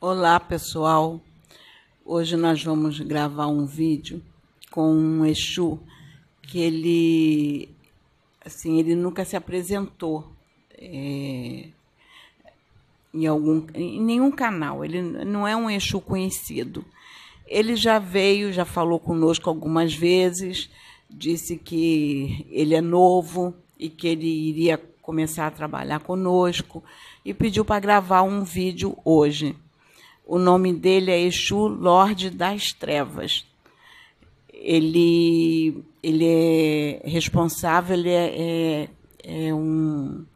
Olá, pessoal. Hoje nós vamos gravar um vídeo com um Exu que ele, assim, ele nunca se apresentou é, em algum, em nenhum canal. Ele não é um Exu conhecido. Ele já veio, já falou conosco algumas vezes, disse que ele é novo e que ele iria começar a trabalhar conosco e pediu para gravar um vídeo hoje. O nome dele é Exu Lorde das Trevas. Ele, ele é responsável, ele é, é, é um.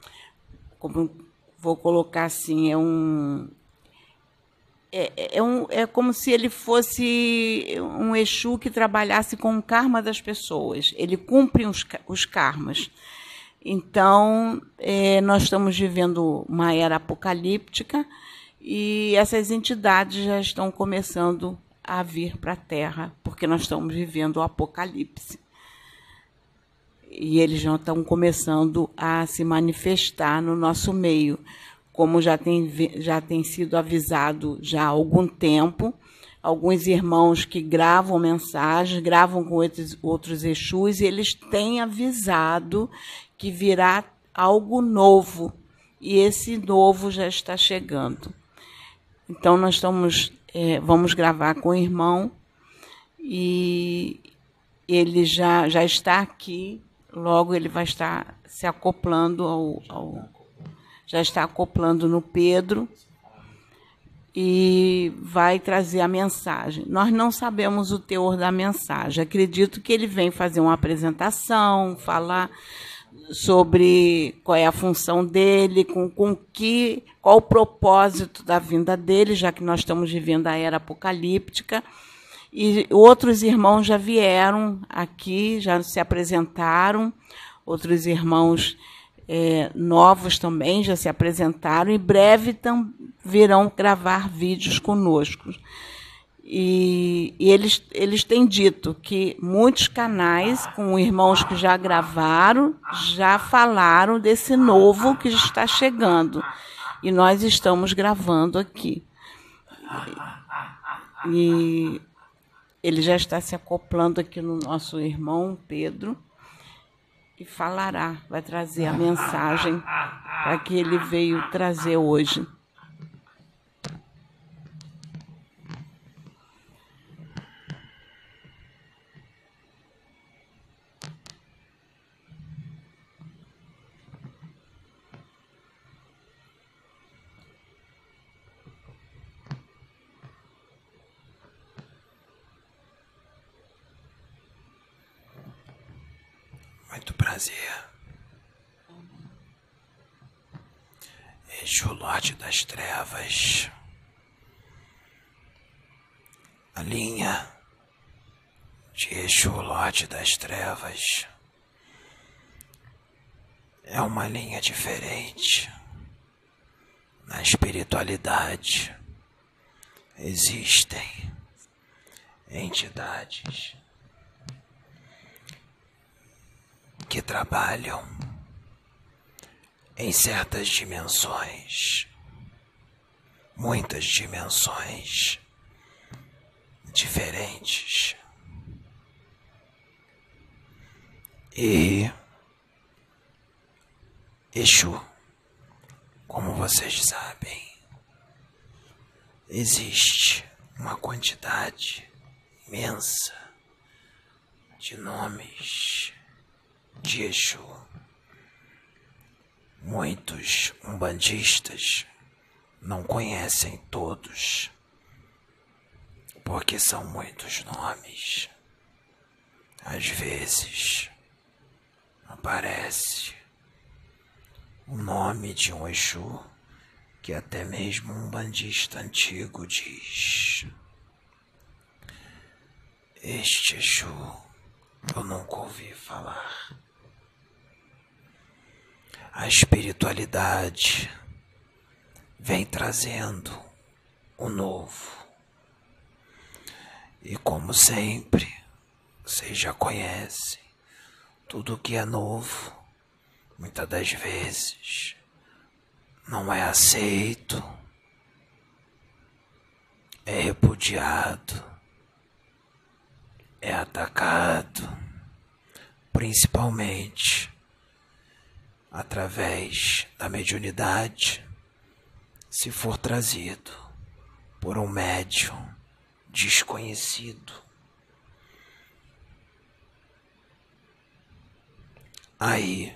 Como, vou colocar assim, é um. É, é, um, é como se ele fosse um Exu que trabalhasse com o karma das pessoas. Ele cumpre os, os karmas. Então, é, nós estamos vivendo uma era apocalíptica e essas entidades já estão começando a vir para a Terra, porque nós estamos vivendo o apocalipse. E eles já estão começando a se manifestar no nosso meio, como já tem, já tem sido avisado já há algum tempo. Alguns irmãos que gravam mensagens, gravam com outros, outros Exus, e eles têm avisado que virá algo novo, e esse novo já está chegando. Então, nós estamos, é, vamos gravar com o irmão e ele já, já está aqui, logo ele vai estar se acoplando ao, ao já está acoplando no Pedro e vai trazer a mensagem. Nós não sabemos o teor da mensagem. Acredito que ele vem fazer uma apresentação, falar sobre qual é a função dele, com, com que, qual o propósito da vinda dele, já que nós estamos vivendo a era apocalíptica. E outros irmãos já vieram aqui, já se apresentaram, outros irmãos é, novos também já se apresentaram, e breve virão gravar vídeos conosco. E, e, eles, eles têm dito que muitos canais, com irmãos que já gravaram, já falaram desse novo que está chegando. E nós estamos gravando aqui. E ele já está se acoplando aqui no nosso irmão Pedro e falará, vai trazer a mensagem para que ele veio trazer hoje. Muito prazer. Exu Lorde das Trevas. A linha de Exu Lorde das Trevas é uma linha diferente. Na espiritualidade existem entidades que trabalham em certas dimensões, muitas dimensões diferentes. E Exu, como vocês sabem, existe uma quantidade imensa de nomes de Exu. Muitos umbandistas não conhecem todos, porque são muitos nomes. Às vezes aparece o nome de um Exu que até mesmo um bandista antigo diz. Este Exu eu nunca ouvi falar a espiritualidade vem trazendo o novo. E como sempre, vocês já conhecem, tudo que é novo, muitas das vezes, não é aceito. rodeado, é atacado, principalmente através da mediunidade, se for trazido por um médium desconhecido. Aí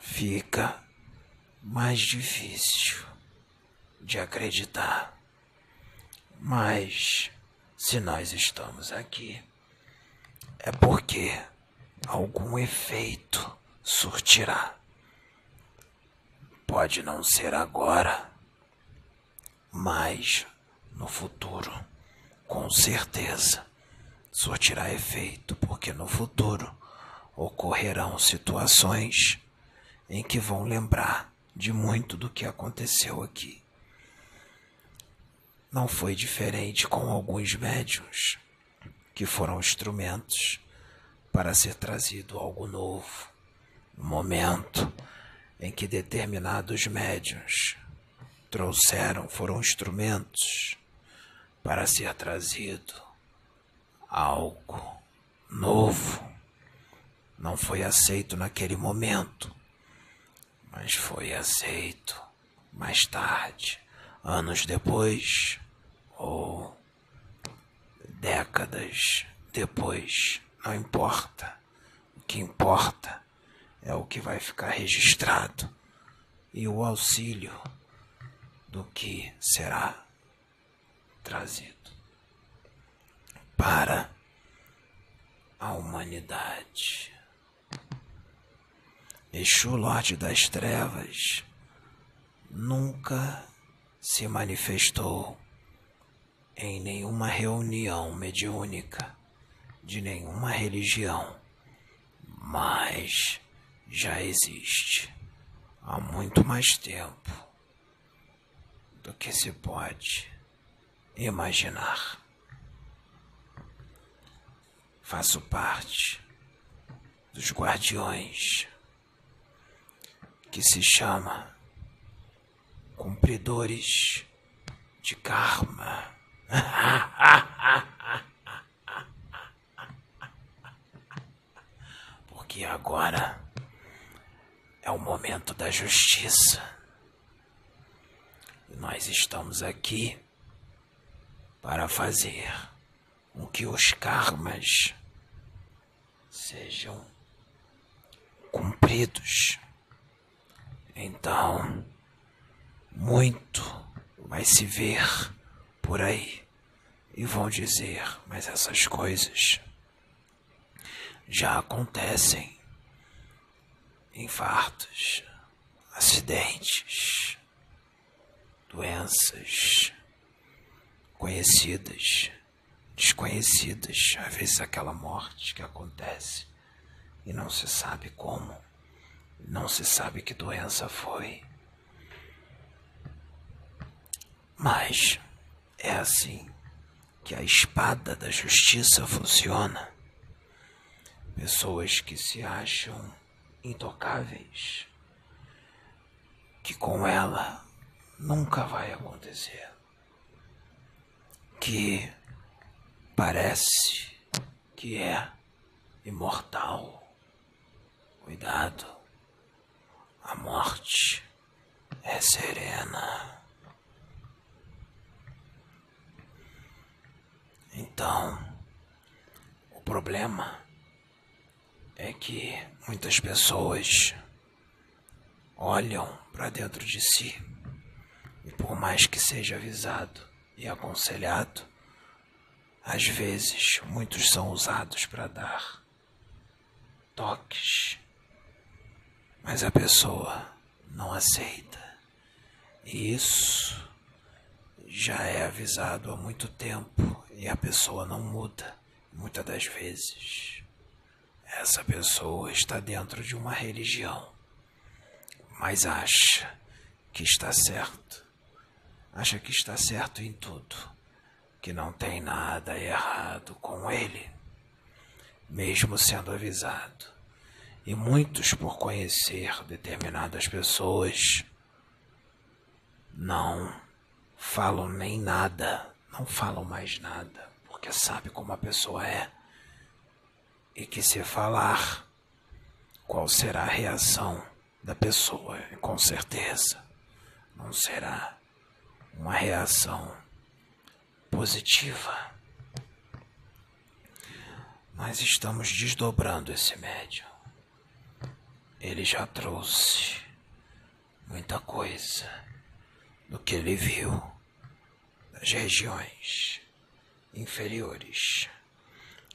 fica mais difícil de acreditar. Mas se nós estamos aqui, é porque algum efeito surtirá. Pode não ser agora, mas no futuro, com certeza, surtirá efeito, porque no futuro ocorrerão situações em que vão lembrar de muito do que aconteceu aqui. Não foi diferente com alguns médiums que foram instrumentos para ser trazido algo novo, no momento em que determinados médiums trouxeram, foram instrumentos para ser trazido algo novo. Não foi aceito naquele momento, mas foi aceito mais tarde, anos depois ou décadas depois. Não importa. O que importa é o que vai ficar registrado e o auxílio do que será trazido para a humanidade. Exu, Lorde das Trevas, nunca se manifestou em nenhuma reunião mediúnica de nenhuma religião, mas já existe há muito mais tempo do que se pode imaginar. Faço parte dos guardiões que se chama cumpridores de karma. Porque agora é o momento da justiça. E nós estamos aqui para fazer com que os karmas sejam cumpridos. Então, muito vai se ver por aí e vão dizer, mas essas coisas já acontecem. Infartos, acidentes, doenças conhecidas, desconhecidas, às vezes aquela morte que acontece e não se sabe como, não se sabe que doença foi. Mas é assim que a espada da justiça funciona. Pessoas que se acham intocáveis, que com ela nunca vai acontecer, que parece que é imortal. Cuidado, a morte é serena. Então, o problema é que muitas pessoas olham para dentro de si e, por mais que seja avisado e aconselhado, às vezes muitos são usados para dar toques, mas a pessoa não aceita. E isso já é avisado há muito tempo e a pessoa não muda, muitas das vezes. Essa pessoa está dentro de uma religião, mas acha que está certo. Acha que está certo em tudo, que não tem nada errado com ele, mesmo sendo avisado. E muitos, por conhecer determinadas pessoas, não falam nem nada, não falam mais nada, porque sabe como a pessoa é. E que se falar, qual será a reação da pessoa, com certeza não será uma reação positiva. Nós estamos desdobrando esse médium. Ele já trouxe muita coisa do que ele viu das regiões inferiores.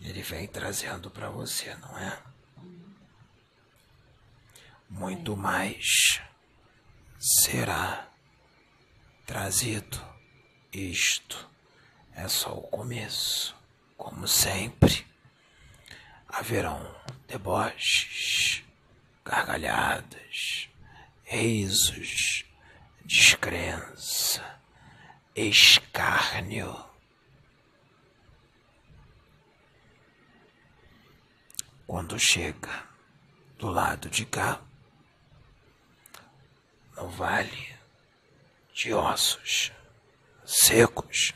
Ele vem trazendo para você, não é? Muito mais será trazido. Isto é só o começo, como sempre haverão deboches, gargalhadas, risos, descrença, escárnio. Quando chega do lado de cá, no vale de ossos secos,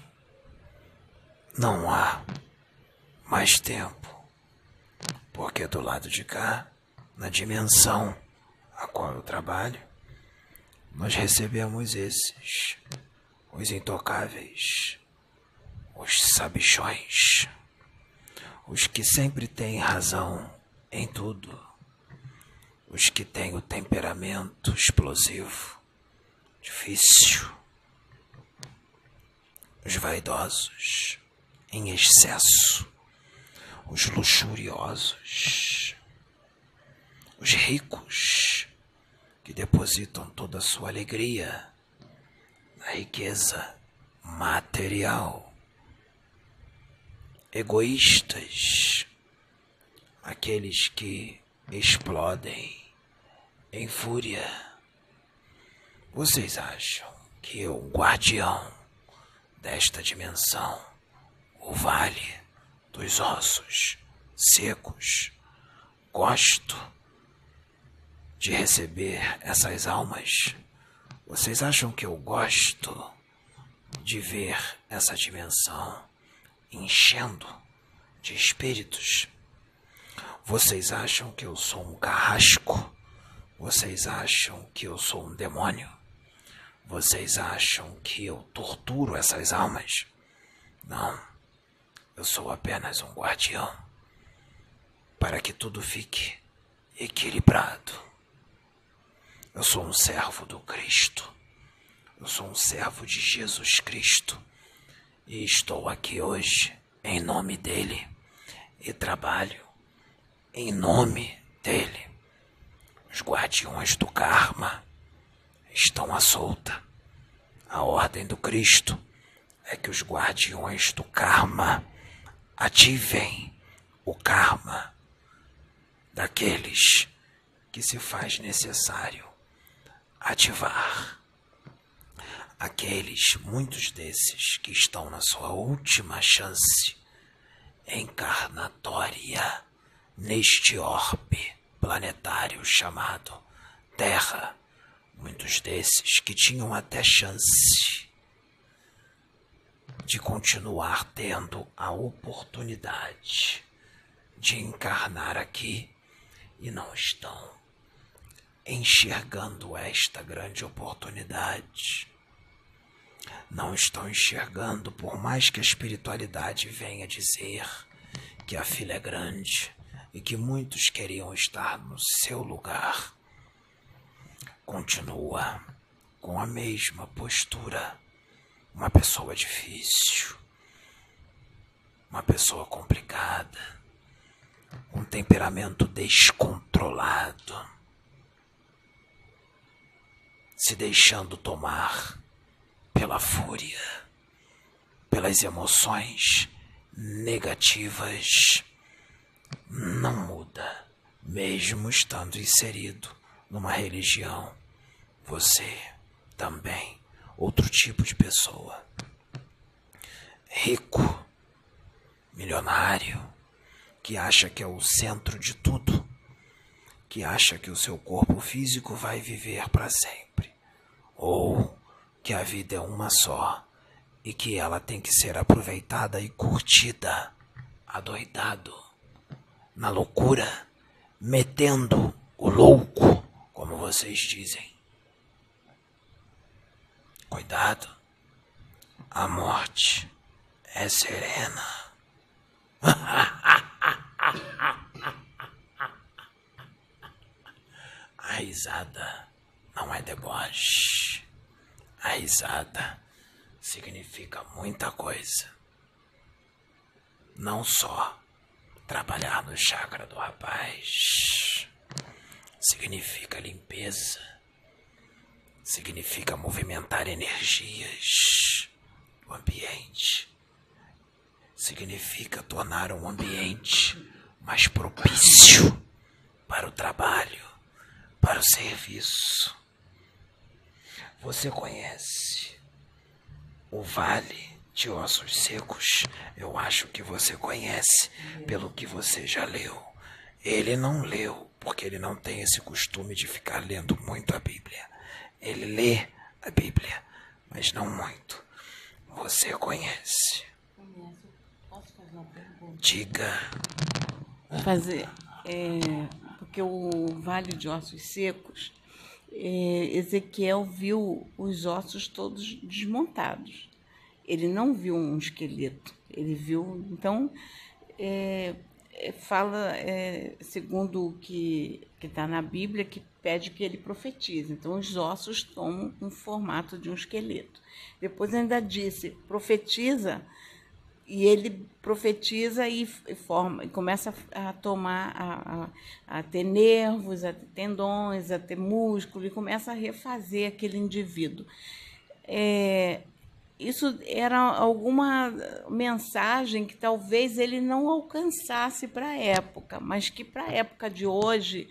não há mais tempo porque do lado de cá, na dimensão a qual eu trabalho, nós recebemos esses, os intocáveis, os sabichões, os que sempre têm razão em tudo, os que têm o temperamento explosivo, difícil, os vaidosos, em excesso, os luxuriosos, os ricos, que depositam toda a sua alegria na riqueza material, egoístas, aqueles que explodem em fúria. Vocês acham que o guardião desta dimensão, o vale, dos ossos secos. Gosto de receber essas almas. Vocês acham que eu gosto de ver essa dimensão enchendo de espíritos? Vocês acham que eu sou um carrasco? Vocês acham que eu sou um demônio? Vocês acham que eu torturo essas almas? Não. Eu sou apenas um guardião para que tudo fique equilibrado. Eu sou um servo do Cristo. Eu sou um servo de Jesus Cristo. E estou aqui hoje em nome dele e trabalho em nome dele. Os guardiões do karma estão à solta. A ordem do Cristo é que os guardiões do karma ativem o karma daqueles que se faz necessário ativar. Aqueles, muitos desses, que estão na sua última chance encarnatória neste orbe planetário chamado Terra. Muitos desses que tinham até chance de continuar tendo a oportunidade de encarnar aqui e não estão enxergando esta grande oportunidade. Não estão enxergando, por mais que a espiritualidade venha dizer que a fila é grande e que muitos queriam estar no seu lugar. Continua com a mesma postura uma pessoa difícil, uma pessoa complicada, um temperamento descontrolado, se deixando tomar pela fúria, pelas emoções negativas, não muda, mesmo estando inserido numa religião. Você também outro tipo de pessoa. Rico, milionário, que acha que é o centro de tudo, que acha que o seu corpo físico vai viver para sempre, ou que a vida é uma só e que ela tem que ser aproveitada e curtida, adoidado, na loucura, metendo o louco, como vocês dizem. Cuidado, a morte é serena. A risada não é deboche. A risada significa muita coisa. Não só trabalhar no chakra do rapaz. Significa limpeza. Significa movimentar energias do ambiente. Significa tornar um ambiente mais propício para o trabalho, para o serviço. Você conhece o Vale de Ossos Secos? Eu acho que você conhece, pelo que você já leu. Ele não leu, porque ele não tem esse costume de ficar lendo muito a Bíblia. Ele lê a Bíblia, mas não muito. Você conhece. Posso fazer uma pergunta? Diga. Fazer. É, porque o Vale de Ossos Secos Ezequiel viu os ossos todos desmontados. Ele não viu um esqueleto, ele viu. Então, é, é, fala, é, segundo o que está na Bíblia, que pede que ele profetize. Então, os ossos tomam um formato de um esqueleto. Depois, ainda disse: profetiza e ele profetiza e forma e começa a tomar a, a, a, ter nervos, a ter tendões, a ter músculo e começa a refazer aquele indivíduo. É, isso era alguma mensagem que talvez ele não alcançasse para a época, mas que para a época de hoje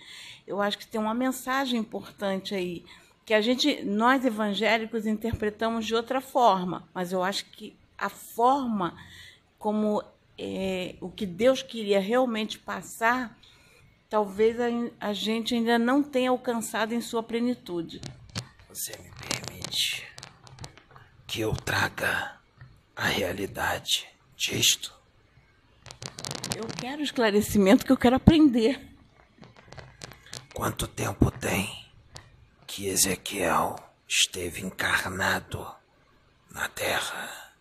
eu acho que tem uma mensagem importante aí que a gente nós evangélicos interpretamos de outra forma, mas eu acho que a forma como é, o que Deus queria realmente passar, talvez a, a gente ainda não tenha alcançado em sua plenitude. Você me permite que eu traga a realidade disto? Eu quero esclarecimento que eu quero aprender. Quanto tempo tem que Ezequiel esteve encarnado na terra?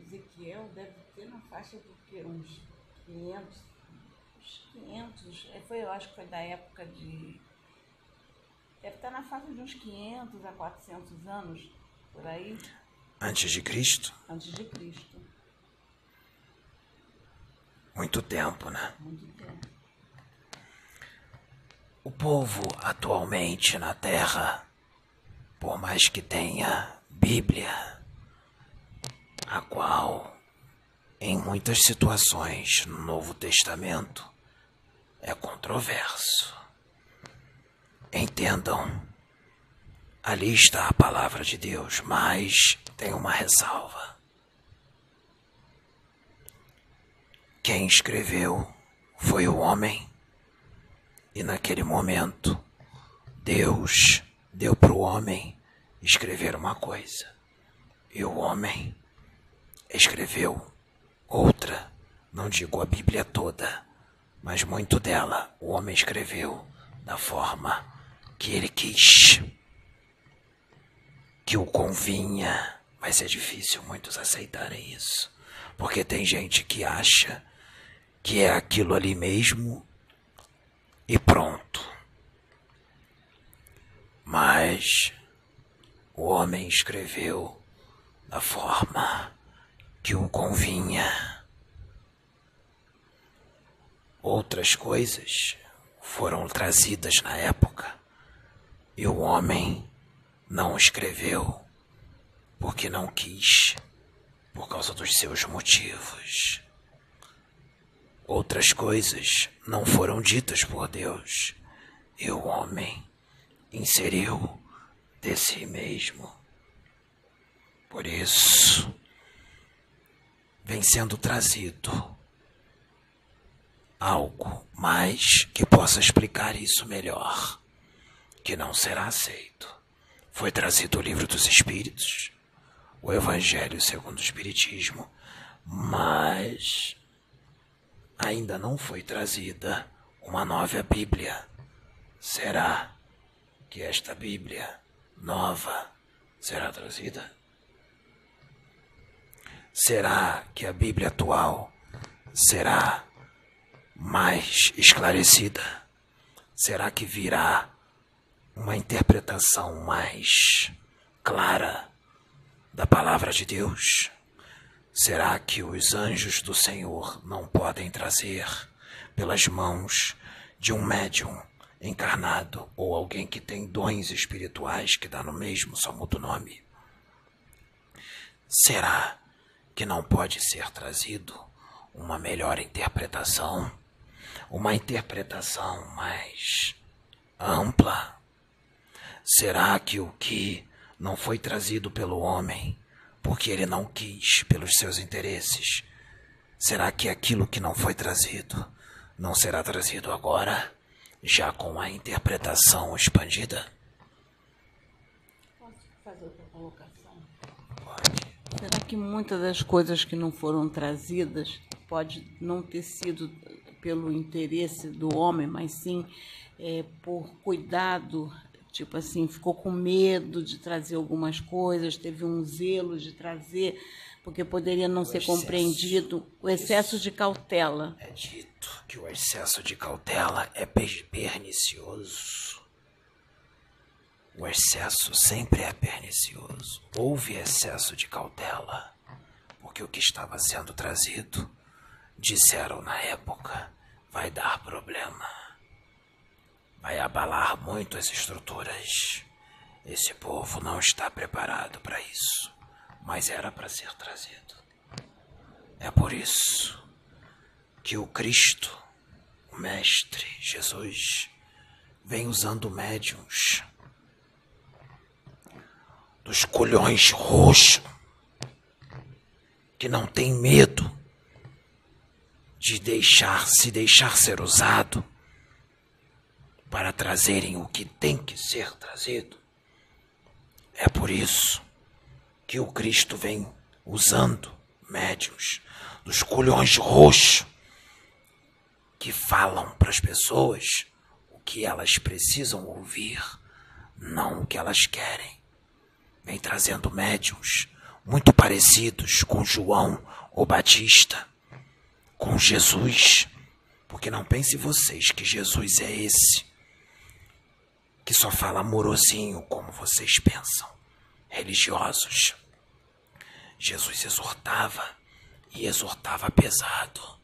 Ezequiel deve ter na faixa de quê? Uns 500, uns 500, é, foi, eu acho que foi da época de. Deve estar na faixa de uns 500 a 400 anos, por aí. Antes de Cristo? Antes de Cristo. Muito tempo, né? Muito tempo. O povo atualmente na Terra, por mais que tenha Bíblia, a qual, em muitas situações no Novo Testamento, é controverso. Entendam, ali está a palavra de Deus, mas tem uma ressalva. Quem escreveu foi o homem, e naquele momento, Deus deu para o homem escrever uma coisa, e o homem escreveu outra, não digo a Bíblia toda, mas muito dela o homem escreveu da forma que ele quis, que o convinha. Mas é difícil muitos aceitarem isso, porque tem gente que acha que é aquilo ali mesmo e pronto. Mas o homem escreveu da forma que o convinha. Outras coisas foram trazidas na época e o homem não escreveu porque não quis, por causa dos seus motivos. Outras coisas não foram ditas por Deus e o homem inseriu de si mesmo. Por isso, vem sendo trazido algo mais que possa explicar isso melhor, que não será aceito. Foi trazido o livro dos Espíritos, o Evangelho segundo o Espiritismo, mas ainda não foi trazida uma nova Bíblia. Será que esta Bíblia nova será trazida? Será que a Bíblia atual será mais esclarecida? Será que virá uma interpretação mais clara da palavra de Deus? Será que os anjos do Senhor não podem trazer pelas mãos de um médium encarnado ou alguém que tem dons espirituais que dá no mesmo, só muda o nome? Será que não pode ser trazido uma melhor interpretação? Uma interpretação mais ampla? Será que o que não foi trazido pelo homem porque ele não quis pelos seus interesses? Será que aquilo que não foi trazido não será trazido agora, já com a interpretação expandida? Posso fazer outra colocação? Pode. Será que muitas das coisas que não foram trazidas pode não ter sido pelo interesse do homem, mas sim é, por cuidado Tipo assim, ficou com medo de trazer algumas coisas, teve um zelo de trazer, porque poderia não o ser excesso, compreendido. O excesso de cautela. É dito que o excesso de cautela é pernicioso. O excesso sempre é pernicioso. Houve excesso de cautela, porque o que estava sendo trazido, disseram na época, vai dar problema vai abalar muito as estruturas. Esse povo não está preparado para isso, mas era para ser trazido. É por isso que o Cristo, o Mestre Jesus, vem usando médiums dos colhões roxos, que não tem medo de deixar se deixar ser usado para trazerem o que tem que ser trazido. É por isso que o Cristo vem usando médios dos colhões roxos que falam para as pessoas o que elas precisam ouvir, não o que elas querem. Vem trazendo médiums muito parecidos com João ou Batista, com Jesus, porque não pense vocês que Jesus é esse que só fala amorosinho como vocês pensam, religiosos. Jesus exortava e exortava pesado,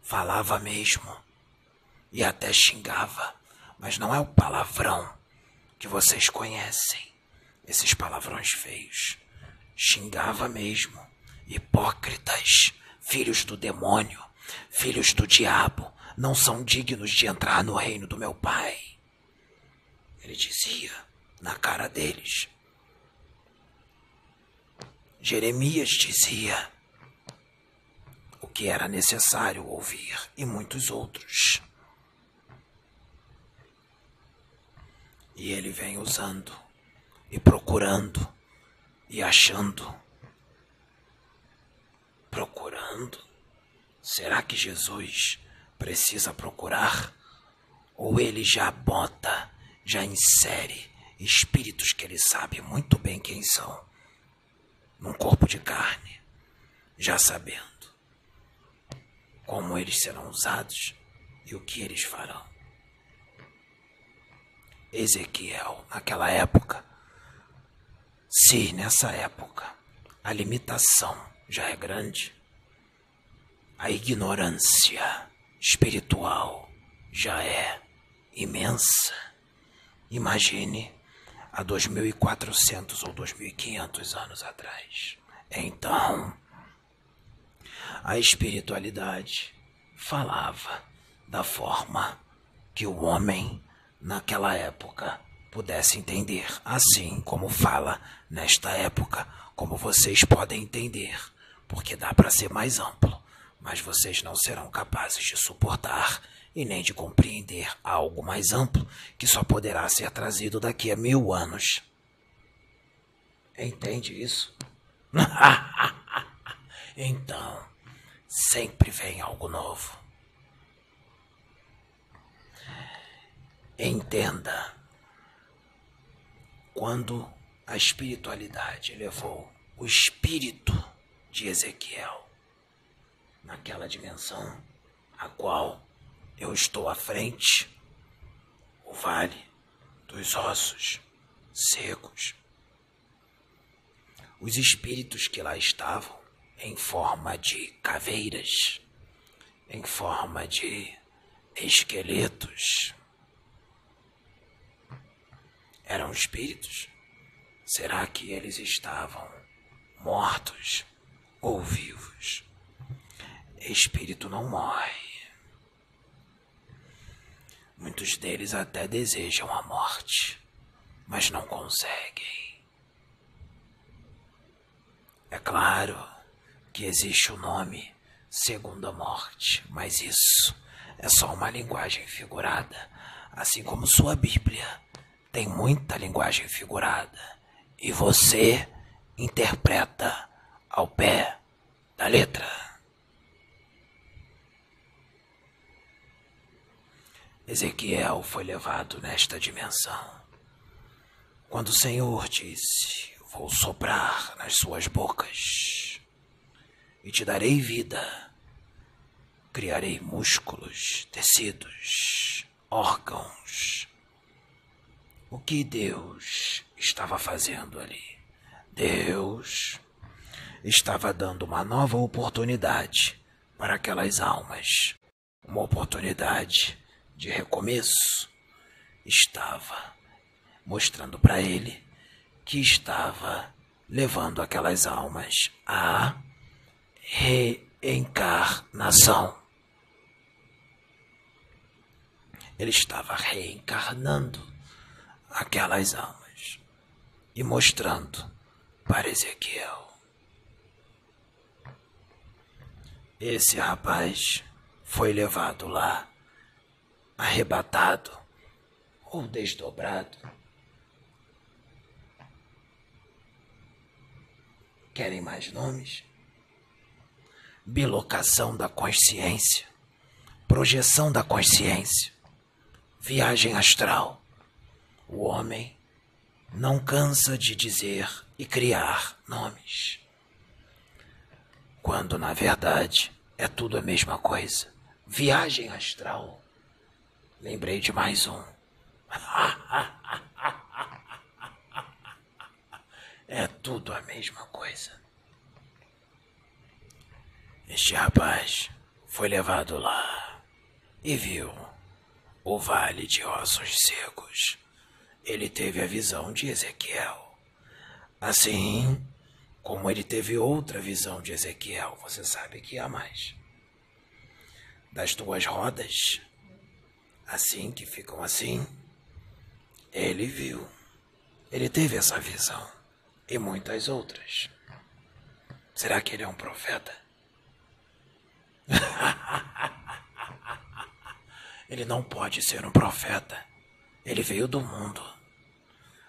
falava mesmo e até xingava, mas não é o palavrão que vocês conhecem, esses palavrões feios. Xingava mesmo, hipócritas, filhos do demônio, filhos do diabo, não são dignos de entrar no reino do meu Pai. Ele dizia na cara deles. Jeremias dizia o que era necessário ouvir e muitos outros. E ele vem usando e procurando e achando. Procurando? Será que Jesus precisa procurar? Ou ele já bota já insere espíritos que ele sabe muito bem quem são num corpo de carne, já sabendo como eles serão usados e o que eles farão. Ezequiel, naquela época, se nessa época a limitação já é grande, a ignorância espiritual já é imensa Imagine há 2.400 ou 2.500 anos atrás. Então, a espiritualidade falava da forma que o homem, naquela época, pudesse entender, assim como fala nesta época, como vocês podem entender, porque dá para ser mais amplo, mas vocês não serão capazes de suportar e nem de compreender algo mais amplo que só poderá ser trazido daqui a mil anos. Entende isso? então, sempre vem algo novo. Entenda, quando a espiritualidade levou o espírito de Ezequiel naquela dimensão a qual eu estou à frente, o vale dos ossos secos. Os espíritos que lá estavam em forma de caveiras, em forma de esqueletos, eram espíritos? Será que eles estavam mortos ou vivos? Espírito não morre. Muitos deles até desejam a morte, mas não conseguem. É claro que existe o nome segunda morte, mas isso é só uma linguagem figurada, assim como sua Bíblia tem muita linguagem figurada e você interpreta ao pé da letra. Ezequiel foi levado nesta dimensão. Quando o Senhor disse: Vou soprar nas suas bocas e te darei vida, criarei músculos, tecidos, órgãos o que Deus estava fazendo ali? Deus estava dando uma nova oportunidade para aquelas almas, uma oportunidade de recomeço. Estava mostrando para ele que estava levando aquelas almas à reencarnação. Ele estava reencarnando aquelas almas e mostrando para Ezequiel. Esse rapaz foi levado lá, arrebatado ou desdobrado. Querem mais nomes? Bilocação da consciência, projeção da consciência, viagem astral o homem não cansa de dizer e criar nomes, quando na verdade é tudo a mesma coisa. Viagem astral. Lembrei de mais um. é tudo a mesma coisa. Este rapaz foi levado lá e viu o vale de ossos secos ele teve a visão de Ezequiel. Assim como ele teve outra visão de Ezequiel, você sabe que há mais. Das tuas rodas, assim que ficam assim, ele viu. Ele teve essa visão e muitas outras. Será que ele é um profeta? ele não pode ser um profeta. Ele veio do mundo.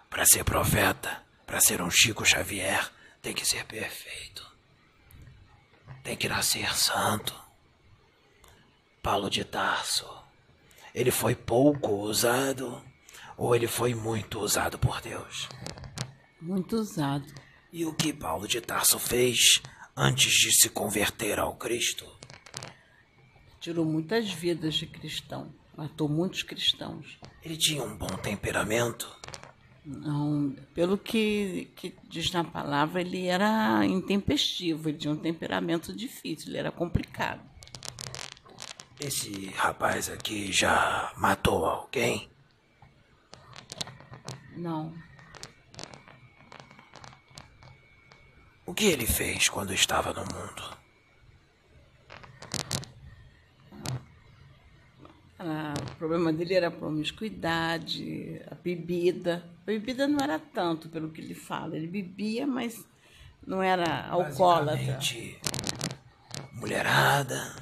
Para ser profeta, para ser um Chico Xavier, tem que ser perfeito. Tem que nascer santo. Paulo de Tarso, ele foi pouco usado ou ele foi muito usado por Deus? Muito usado. E o que Paulo de Tarso fez antes de se converter ao Cristo? Tirou muitas vidas de cristão, matou muitos cristãos. Ele tinha um bom temperamento. Não, pelo que, que diz na palavra, ele era intempestivo, ele tinha um temperamento difícil, ele era complicado. Esse rapaz aqui já matou alguém? Não. O que ele fez quando estava no mundo? Ah, o problema dele era a promiscuidade, a bebida. A bebida não era tanto, pelo que ele fala. Ele bebia, mas não era alcoólatra. Mulherada.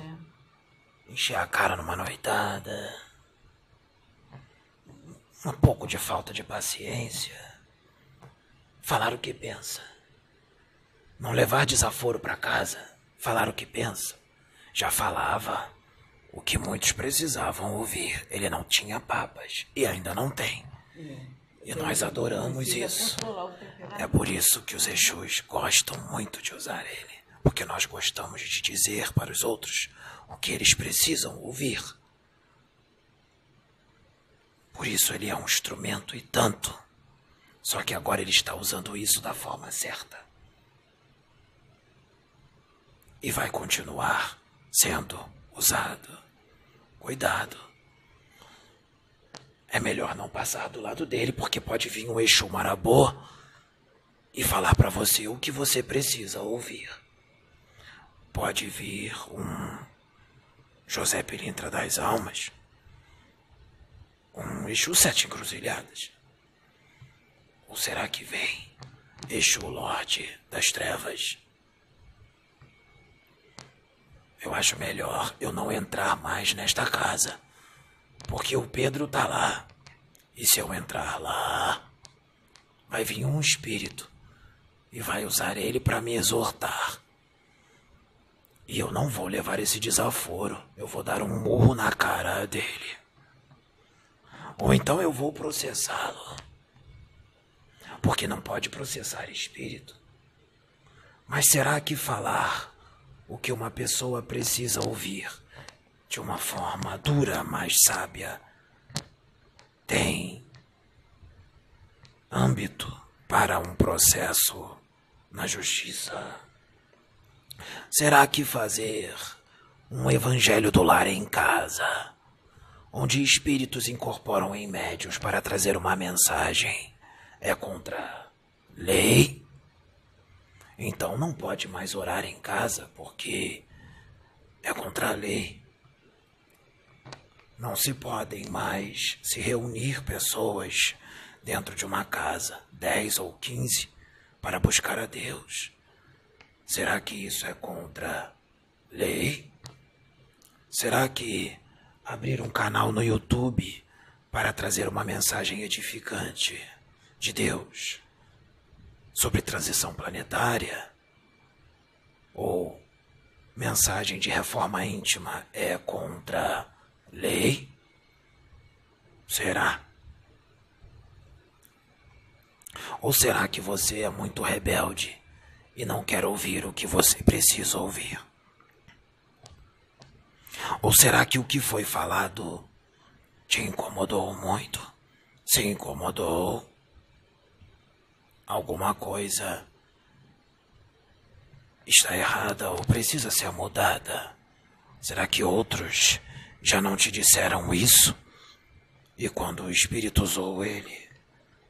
É. Encher a cara numa noitada. Um pouco de falta de paciência. Falar o que pensa. Não levar desaforo para casa, falar o que pensa. Já falava o que muitos precisavam ouvir. Ele não tinha papas e ainda não tem. E nós adoramos isso. É por isso que os Exus gostam muito de usar ele. Porque nós gostamos de dizer para os outros o que eles precisam ouvir. Por isso ele é um instrumento e tanto. Só que agora ele está usando isso da forma certa. E vai continuar sendo usado. Cuidado. É melhor não passar do lado dele, porque pode vir um Exu Marabô e falar para você o que você precisa ouvir. Pode vir um José Pilintra das Almas, um Exu Sete Encruzilhadas. Ou será que vem Exu Lorde das Trevas? Eu acho melhor eu não entrar mais nesta casa. Porque o Pedro tá lá. E se eu entrar lá, vai vir um espírito e vai usar ele para me exortar. E eu não vou levar esse desaforo. Eu vou dar um murro na cara dele. Ou então eu vou processá-lo. Porque não pode processar espírito. Mas será que falar o que uma pessoa precisa ouvir de uma forma dura, mas sábia, tem âmbito para um processo na justiça? Será que fazer um evangelho do lar em casa, onde espíritos incorporam em médios para trazer uma mensagem, é contra lei? Então não pode mais orar em casa porque é contra a lei. Não se podem mais se reunir pessoas dentro de uma casa, dez ou quinze, para buscar a Deus. Será que isso é contra lei? Será que abrir um canal no YouTube para trazer uma mensagem edificante de Deus sobre transição planetária ou mensagem de reforma íntima é contra Lei? Será? Ou será que você é muito rebelde e não quer ouvir o que você precisa ouvir? Ou será que o que foi falado te incomodou muito? Se incomodou? Alguma coisa está errada ou precisa ser mudada? Será que outros já não te disseram isso? E quando o Espírito usou ele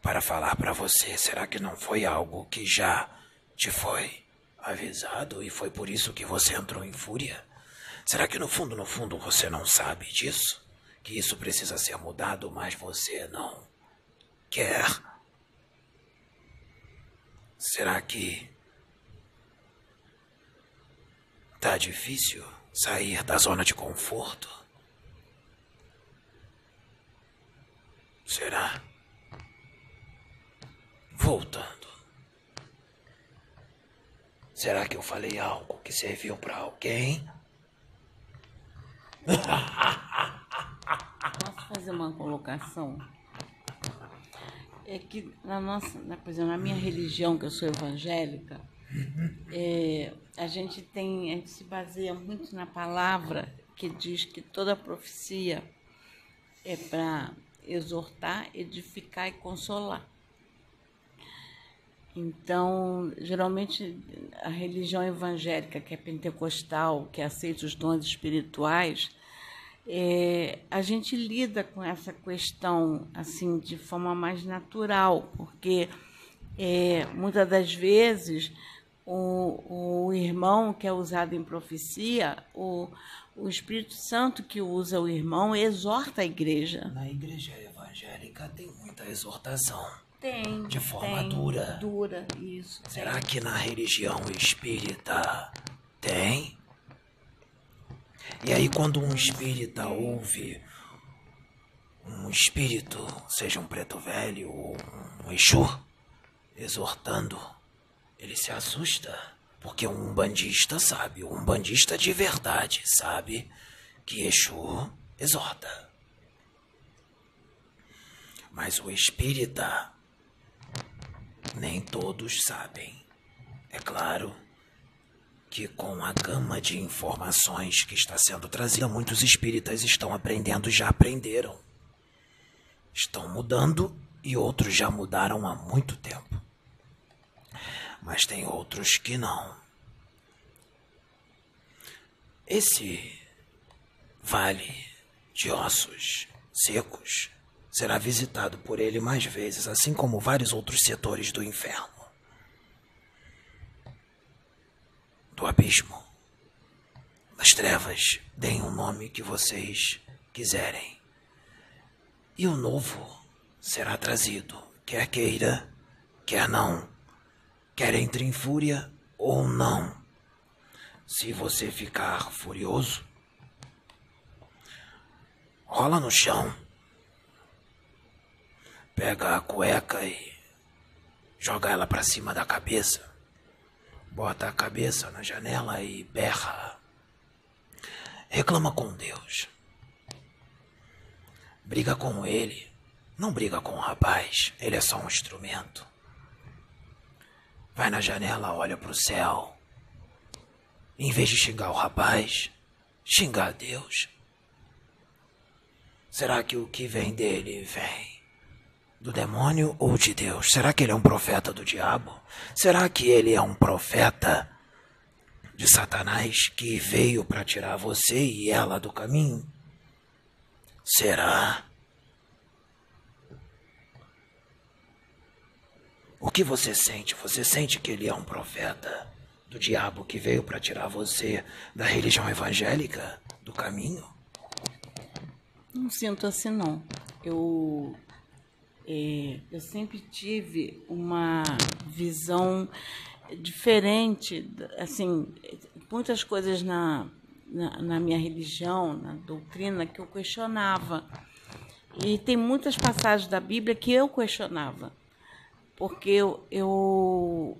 para falar para você, será que não foi algo que já te foi avisado e foi por isso que você entrou em fúria? Será que no fundo, no fundo, você não sabe disso? Que isso precisa ser mudado, mas você não quer? Será que tá difícil sair da zona de conforto? Será? Voltando. Será que eu falei algo que serviu para alguém? Posso fazer uma colocação? É que na nossa, na, por exemplo, na minha religião, que eu sou evangélica, é, a gente tem, a gente se baseia muito na palavra que diz que toda profecia é para exortar, edificar e consolar. Então, geralmente, a religião evangélica, que é pentecostal, que aceita os dons espirituais, é, a gente lida com essa questão assim de forma mais natural, porque é, muitas das vezes o, o irmão que é usado em profecia, o, o Espírito Santo que usa o irmão exorta a igreja. Na igreja evangélica tem muita exortação. Tem. De forma tem, dura. Dura, isso. Será tem. que na religião espírita tem? E aí, quando um espírita ouve um espírito, seja um preto velho ou um Exu, exortando, ele se assusta Porque um bandista sabe, um bandista de verdade sabe que Exu exorta. Mas o espírita nem todos sabem. É claro que com a gama de informações que está sendo trazida, muitos espíritas estão aprendendo, já aprenderam. Estão mudando e outros já mudaram há muito tempo. Mas tem outros que não. Esse vale de ossos secos será visitado por ele mais vezes, assim como vários outros setores do inferno. Do abismo, das trevas, deem o nome que vocês quiserem. E o novo será trazido, quer queira, quer não, quer entre em fúria ou não. Se você ficar furioso, rola no chão, pega a cueca e joga ela para cima da cabeça, bota a cabeça na janela e berra. Reclama com Deus. Briga com ele. Não briga com o rapaz, ele é só um instrumento. Vai na janela, olha pro céu. Em vez de xingar o rapaz, xingar Deus. Será que o que vem dele vem do demônio ou de Deus? Será que ele é um profeta do diabo? Será que ele é um profeta de Satanás que veio para tirar você e ela do caminho? Será? O que você sente? Você sente que ele é um profeta do diabo que veio para tirar você da religião evangélica, do caminho? Não sinto assim, não. Eu, é, eu sempre tive uma visão diferente, assim, muitas coisas na, na, na minha religião, na doutrina, que eu questionava. E tem muitas passagens da Bíblia que eu questionava porque eu, eu,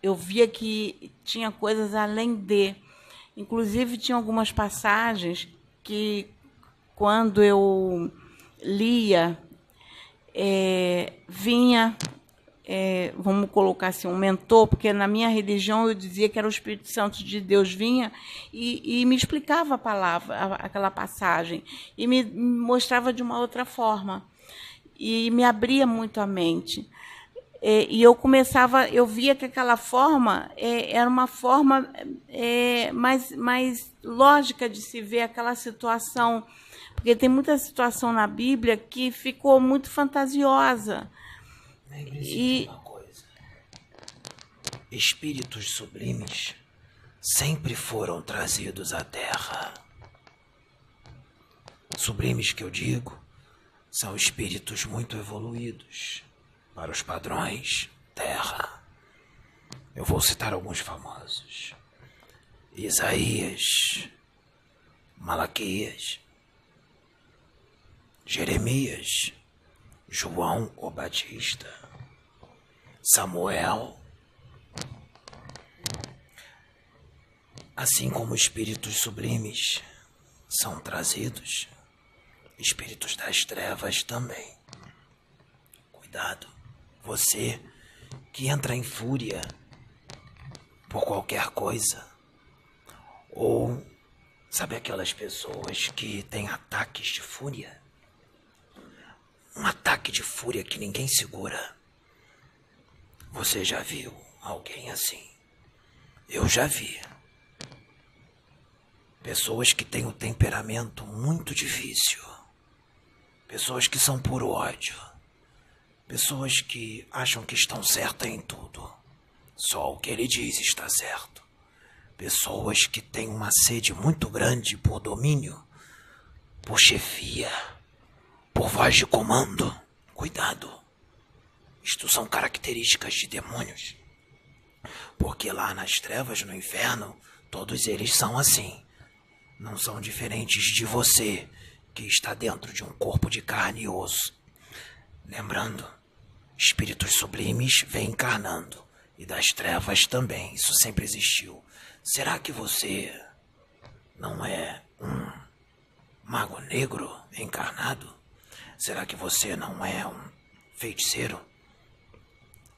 eu via que tinha coisas além de. Inclusive, tinha algumas passagens que, quando eu lia, é, vinha, é, vamos colocar assim, um mentor, porque na minha religião eu dizia que era o Espírito Santo de Deus, vinha e, e me explicava a palavra, aquela passagem, e me mostrava de uma outra forma. E me abria muito a mente. É, e eu começava, eu via que aquela forma é, era uma forma é, mais, mais lógica de se ver aquela situação, porque tem muita situação na Bíblia que ficou muito fantasiosa. E uma coisa. Espíritos sublimes sempre foram trazidos à Terra. Sublimes que eu digo são espíritos muito evoluídos para os padrões terra. Eu vou citar alguns famosos: Isaías, Malaquias, Jeremias, João o Batista, Samuel. Assim como espíritos sublimes são trazidos, espíritos das trevas também. Cuidado. Você que entra em fúria por qualquer coisa. Ou sabe aquelas pessoas que têm ataques de fúria? Um ataque de fúria que ninguém segura. Você já viu alguém assim? Eu já vi. Pessoas que têm o um temperamento muito difícil. Pessoas que são por ódio Pessoas que acham que estão certas em tudo. Só o que ele diz está certo. Pessoas que têm uma sede muito grande por domínio, por chefia, por voz de comando. Cuidado. Isto são características de demônios. Porque lá nas trevas, no inferno, todos eles são assim. Não são diferentes de você, que está dentro de um corpo de carne e osso. Lembrando, espíritos sublimes vêm encarnando e das trevas também. Isso sempre existiu. Será que você não é um mago negro encarnado? Será que você não é um feiticeiro?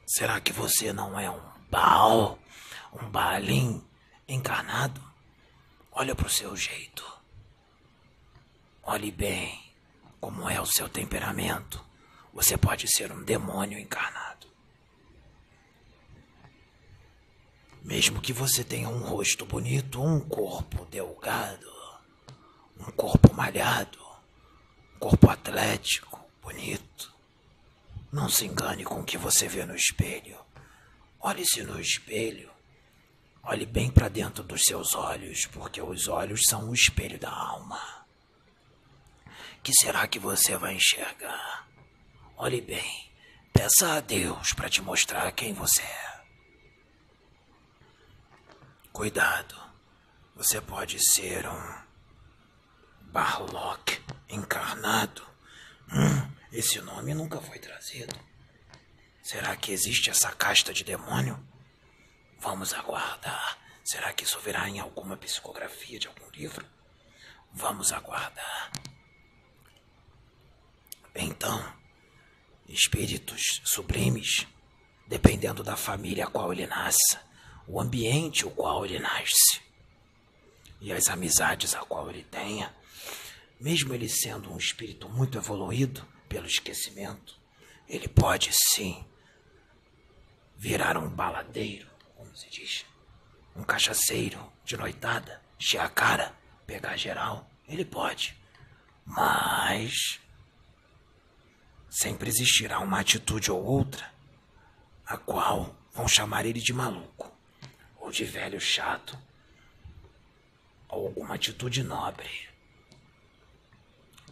Será que você não é um Baal? Um Baalim encarnado? Olha para o seu jeito. Olhe bem como é o seu temperamento. Você pode ser um demônio encarnado. Mesmo que você tenha um rosto bonito, um corpo delgado, um corpo malhado, corpo atlético, bonito. Não se engane com o que você vê no espelho. Olhe-se no espelho. Olhe bem para dentro dos seus olhos, porque os olhos são o espelho da alma. Que será que você vai enxergar? Olhe bem. Peça a Deus para te mostrar quem você é. Cuidado. Você pode ser um Barlock encarnado. Hum, esse nome nunca foi trazido. Será que existe essa casta de demônio? Vamos aguardar. Será que isso virá em alguma psicografia de algum livro? Vamos aguardar. Então, espíritos sublimes, dependendo da família a qual ele nasce, o ambiente o qual ele nasce e as amizades a qual ele tenha, mesmo ele sendo um espírito muito evoluído pelo esquecimento, ele pode sim virar um baladeiro, como se diz, um cachaceiro de noitada, encher a cara, pegar geral. Ele pode. Mas sempre existirá uma atitude ou outra a qual vão chamar ele de maluco, ou de velho chato, ou alguma atitude nobre.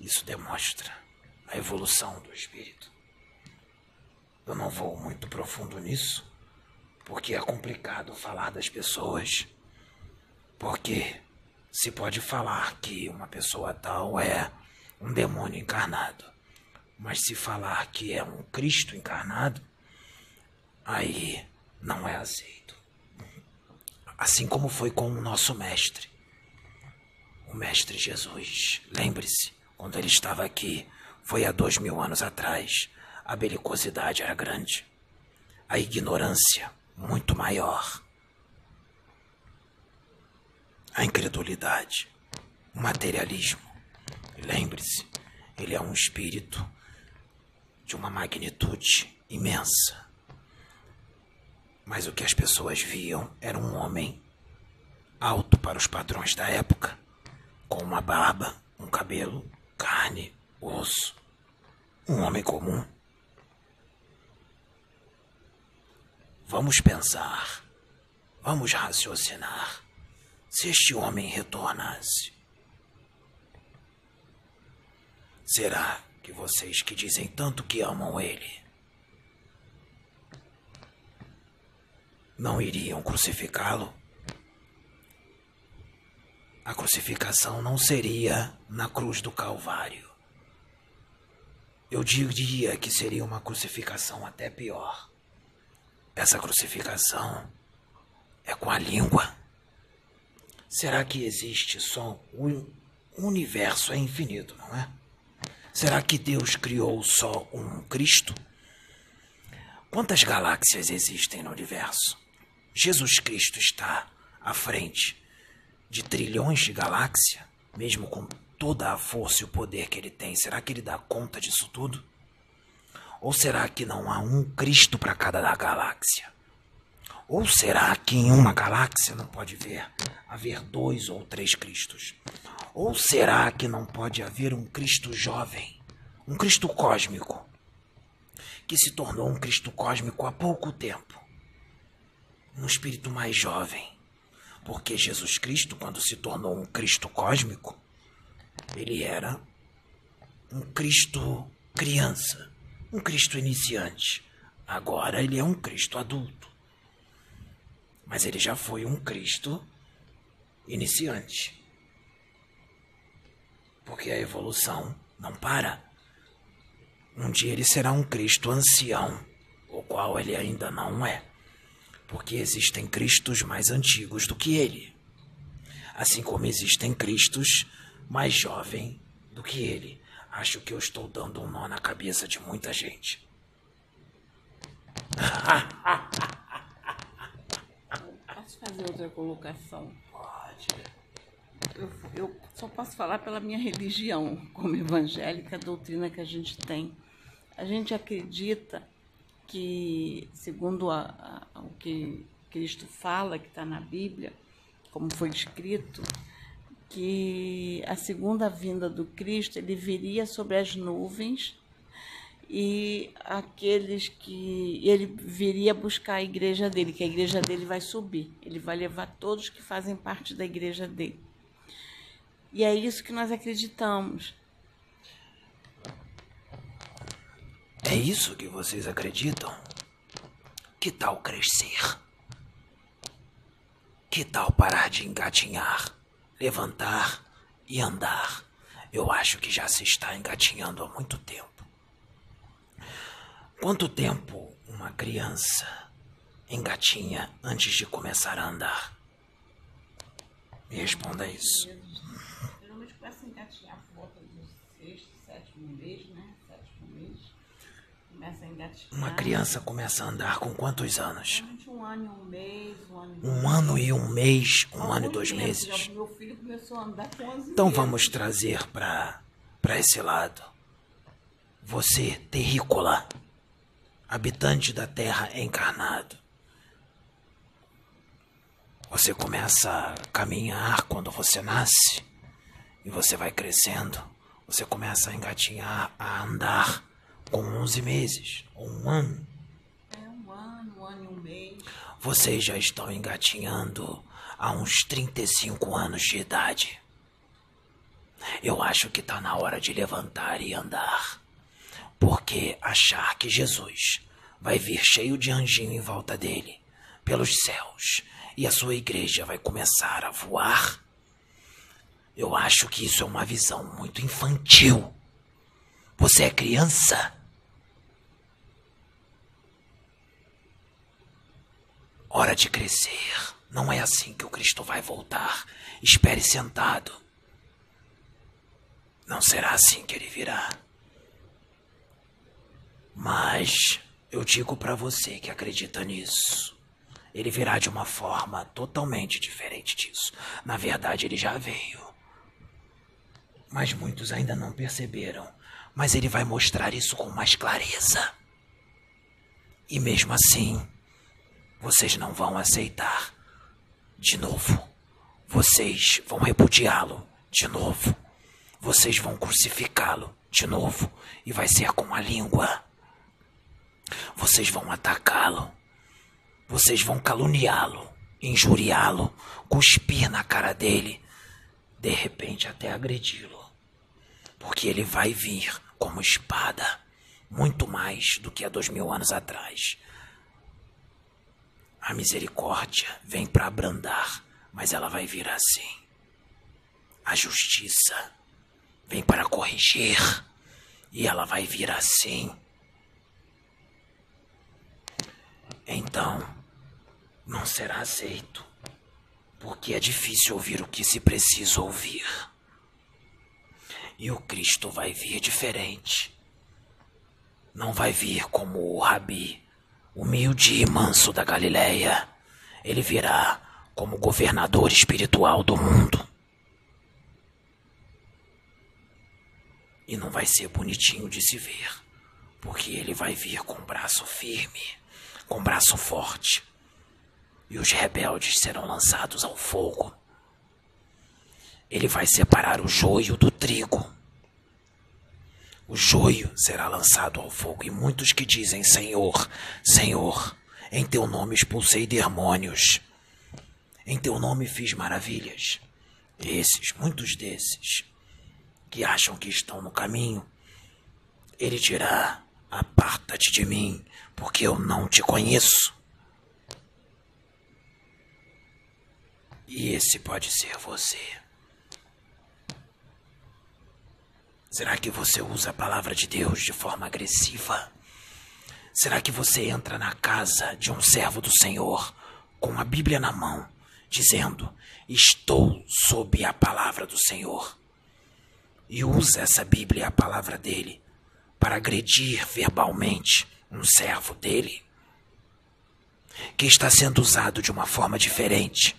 Isso demonstra a evolução do espírito. Eu não vou muito profundo nisso, porque é complicado falar das pessoas. Porque se pode falar que uma pessoa tal é um demônio encarnado, mas se falar que é um Cristo encarnado, aí não é aceito. Assim como foi com o nosso mestre, o Mestre Jesus. Lembre-se, quando ele estava aqui, foi há dois mil anos atrás. A belicosidade era grande, a ignorância muito maior, a incredulidade, o materialismo. Lembre-se, ele é um espírito de uma magnitude imensa. Mas o que as pessoas viam era um homem alto para os padrões da época, com uma barba, um cabelo carne, osso, um homem comum. Vamos pensar, vamos raciocinar. Se este homem retornasse, será que vocês que dizem tanto que amam ele não iriam crucificá-lo? a crucificação não seria na cruz do Calvário. Eu diria que seria uma crucificação até pior. Essa crucificação é com a língua. Será que existe só um universo é infinito, não é? Será que Deus criou só um Cristo? Quantas galáxias existem no universo? Jesus Cristo está à frente de trilhões de galáxias, mesmo com toda a força e o poder que ele tem, será que ele dá conta disso tudo? Ou será que não há um Cristo para cada galáxia? Ou será que em uma galáxia não pode ver, haver dois ou três Cristos? Ou será que não pode haver um Cristo jovem, um Cristo cósmico, que se tornou um Cristo cósmico há pouco tempo? Um espírito mais jovem, porque Jesus Cristo, quando se tornou um Cristo cósmico, ele era um Cristo criança, um Cristo iniciante. Agora ele é um Cristo adulto. Mas ele já foi um Cristo iniciante. Porque a evolução não para. Um dia ele será um Cristo ancião, o qual ele ainda não é. Porque existem Cristos mais antigos do que ele. Assim como existem Cristos mais jovens do que ele. Acho que eu estou dando um nó na cabeça de muita gente. Posso fazer outra colocação? Pode. Eu, eu só posso falar pela minha religião, como evangélica, a doutrina que a gente tem. A gente acredita que, segundo a, a, o que Cristo fala, que está na Bíblia, como foi escrito, que a segunda vinda do Cristo ele viria sobre as nuvens e aqueles que ele viria buscar a igreja dele, que a igreja dele vai subir, ele vai levar todos que fazem parte da igreja dele. E é isso que nós acreditamos. É isso que vocês acreditam? Que tal crescer? Que tal parar de engatinhar, levantar e andar? Eu acho que já se está engatinhando há muito tempo. Quanto tempo uma criança engatinha antes de começar a andar? Me responda isso. Geralmente começa a engatinhar por volta do sexto, sétimo mês, né? Começa a engatinhar. Uma criança começa a andar com quantos anos? Um ano e um mês, um ano e Um mês, um ano e dois meses. Meu filho começou a andar com 11 Então vamos trazer para para esse lado. Você, terrícola, habitante da terra encarnado. Você começa a caminhar quando você nasce e você vai crescendo. Você começa a engatinhar, a andar com 11 meses ou um ano. É um ano, um ano e um mês. Vocês já estão engatinhando há uns 35 anos de idade. Eu acho que tá na hora de levantar e andar. Porque achar que Jesus vai vir cheio de anjinho em volta dele, pelos céus, e a sua igreja vai começar a voar, eu acho que isso é uma visão muito infantil. Você é criança? Hora de crescer. Não é assim que o Cristo vai voltar. Espere sentado. Não será assim que ele virá. Mas eu digo para você que acredita nisso. Ele virá de uma forma totalmente diferente disso. Na verdade, ele já veio. Mas muitos ainda não perceberam. Mas ele vai mostrar isso com mais clareza. E mesmo assim, vocês não vão aceitar. De novo. Vocês vão repudiá-lo. De novo. Vocês vão crucificá-lo. De novo. E vai ser com a língua. Vocês vão atacá-lo. Vocês vão caluniá-lo, injuriá-lo, cuspir na cara dele, de repente até agredi-lo. Porque ele vai vir como espada, muito mais do que há dois mil anos atrás. A misericórdia vem para abrandar, mas ela vai vir assim. A justiça vem para corrigir, e ela vai vir assim. Então, não será aceito, porque é difícil ouvir o que se precisa ouvir. E o Cristo vai vir diferente. Não vai vir como o Rabi, humilde e manso da Galileia. Ele virá como governador espiritual do mundo. E não vai ser bonitinho de se ver, porque ele vai vir com braço firme, com braço forte. E os rebeldes serão lançados ao fogo. Ele vai separar o joio do trigo. O joio será lançado ao fogo, e muitos que dizem: Senhor, Senhor, em teu nome expulsei demônios, em teu nome fiz maravilhas. Esses, muitos desses, que acham que estão no caminho, ele dirá: Aparta-te de mim, porque eu não te conheço. E esse pode ser você. Será que você usa a palavra de Deus de forma agressiva? Será que você entra na casa de um servo do Senhor com a Bíblia na mão, dizendo: Estou sob a palavra do Senhor. E usa essa Bíblia, a palavra dele, para agredir verbalmente um servo dele, que está sendo usado de uma forma diferente,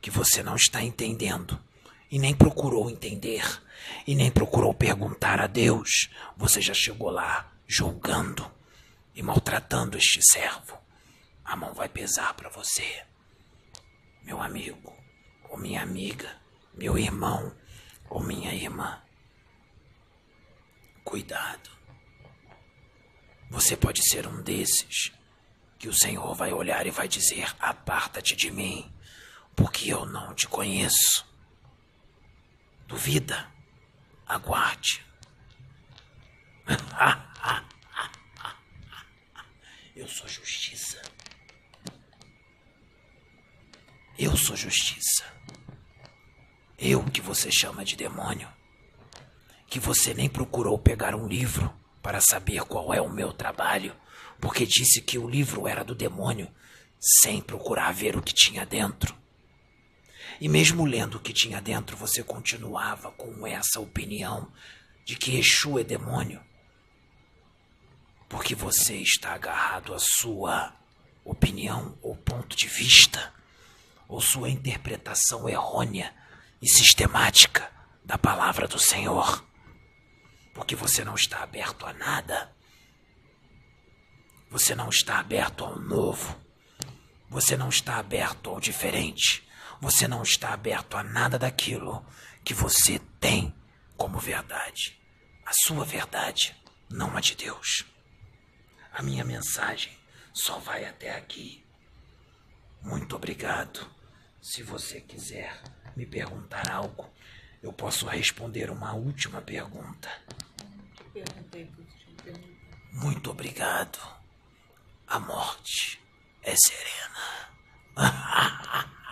que você não está entendendo e nem procurou entender e nem procurou perguntar a Deus, você já chegou lá julgando e maltratando este servo. A mão vai pesar para você, meu amigo, ou minha amiga, meu irmão ou minha irmã. Cuidado. Você pode ser um desses que o Senhor vai olhar e vai dizer: Aparta-te de mim, porque eu não te conheço. Duvida? Aguarde. Eu sou justiça. Eu sou justiça. Eu que você chama de demônio. Que você nem procurou pegar um livro para saber qual é o meu trabalho, porque disse que o livro era do demônio, sem procurar ver o que tinha dentro. E mesmo lendo o que tinha dentro, você continuava com essa opinião de que Exu é demônio. Porque você está agarrado à sua opinião ou ponto de vista, ou sua interpretação errônea e sistemática da palavra do Senhor. Porque você não está aberto a nada. Você não está aberto ao novo. Você não está aberto ao diferente você não está aberto a nada daquilo que você tem como verdade. A sua verdade, não a de Deus. A minha mensagem só vai até aqui. Muito obrigado. Se você quiser me perguntar algo, eu posso responder uma última pergunta. Muito obrigado. A morte é serena.